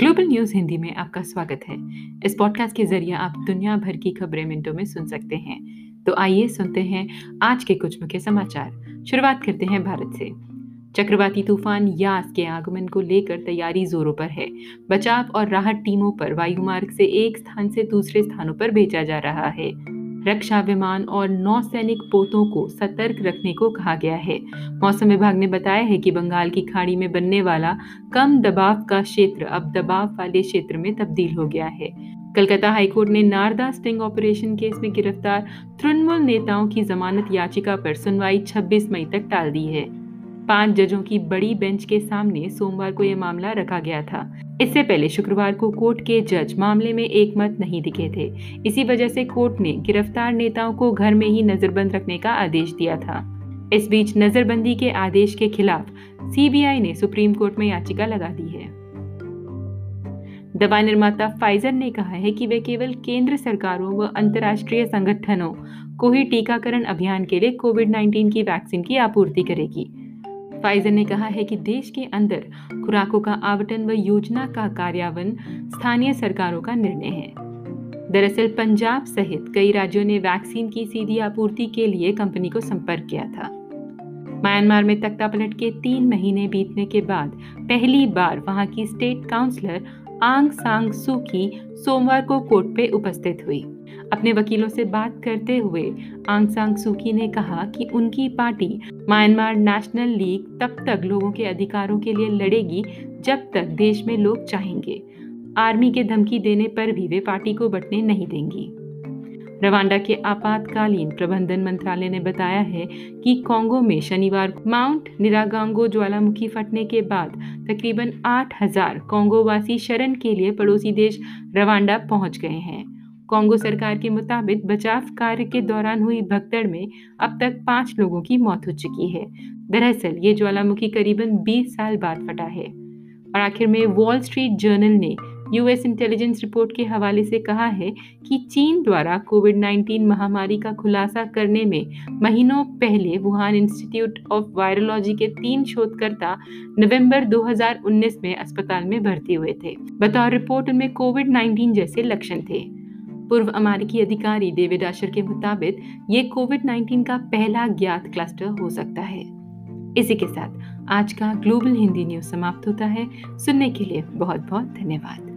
Global news Hindi में आपका स्वागत है। इस पॉडकास्ट के ज़रिए आप दुनिया भर की खबरें मिनटों में सुन सकते हैं। तो आइए सुनते हैं आज के कुछ मुख्य समाचार। शुरुआत करते हैं भारत से। चक्रवाती तूफ़ान यास के आगमन को लेकर तैयारी जोरों पर है। बचाव और राहत टीमों पर वायुमार्ग से एक स्थान से दूसरे स्थानों पर भेजा जा रहा है। रक्षा विमान और नौसैनिक पोतों को सतर्क रखने को कहा गया है। मौसम विभाग ने बताया है कि बंगाल की खाड़ी में बनने वाला कम दबाव का क्षेत्र अब दबाव वाले क्षेत्र में तब्दील हो गया है। कलकत्ता हाईकोर्ट ने नारदा स्टिंग ऑपरेशन केस में गिरफ़्तार तृणमूल नेताओं की जमानत याचिका पर सुनवाई 26 मई तक टाल दी है। पाँच जजों की बड़ी बेंच के सामने सोमवार को यह मामला रखा गया था। इससे पहले शुक्रवार को कोर्ट के जज मामले में एक मत नहीं दिखे थे। इसी वजह से कोर्ट ने गिरफ़्तार नेताओं को घर में ही नजरबंद रखने का आदेश दिया था। इस बीच नजरबंदी के आदेश के खिलाफ सीबीआई ने सुप्रीम कोर्ट में याचिका लगा दी है। दवा निर्माता फाइजर ने कहा है कि वे केवल केंद्र सरकारों व अंतर्राष्ट्रीय संगठनों को ही टीकाकरण अभियान के लिए कोविड 19 की वैक्सीन की आपूर्ति करेगी। फाइजर ने कहा है कि देश के अंदर खुराकों का आवंटन व योजना का कार्यान्वयन स्थानीय सरकारों का निर्णय है। दरअसल, पंजाब सहित कई राज्यों ने वैक्सीन की सीधी आपूर्ति के लिए कंपनी को संपर्क किया था। म्यांमार में तख्ता पलट के तीन महीने बीतने के बाद पहली बार वहाँ की स्टेट काउंसलर आंग सांग सू की सोमवार को कोर्ट पे उपस्थित हुई। अपने वकीलों से बात करते हुए आंग सांग सूकी ने कहा कि उनकी पार्टी म्यांमार नेशनल लीग तब तक लोगों के अधिकारों के लिए लड़ेगी जब तक देश में लोग चाहेंगे। आर्मी के धमकी देने पर भी वे पार्टी को बटने नहीं देंगी। रवांडा के आपातकालीन प्रबंधन मंत्रालय ने बताया है कि कांगो में शनिवार माउंट निरागांगो ज्वालामुखी फटने के बाद तकरीबन 8000 कांगो वासी शरण के लिए पड़ोसी देश रवांडा पहुँच गए हैं। कांगो सरकार के मुताबिक बचाव कार्य के दौरान हुई भगदड़ में अब तक पाँच लोगों की मौत हो चुकी है। दरअसल ये ज्वालामुखी करीबन 20 साल बाद फटा है। और आखिर में वॉल स्ट्रीट जर्नल ने यूएस इंटेलिजेंस रिपोर्ट के हवाले से कहा है कि चीन द्वारा कोविड 19 महामारी का खुलासा करने में महीनों पहले वुहान इंस्टीट्यूट ऑफ़ वायरोलॉजी के तीन शोधकर्ता नवंबर 2019 में अस्पताल में भर्ती हुए थे। बतौर रिपोर्ट उनमें कोविड 19 जैसे लक्षण थे। पूर्व अमेरिकी अधिकारी डेविड आशर के मुताबिक ये कोविड 19 का पहला ज्ञात क्लस्टर हो सकता है। इसी के साथ आज का ग्लोबल हिंदी न्यूज़ समाप्त होता है। सुनने के लिए बहुत बहुत धन्यवाद।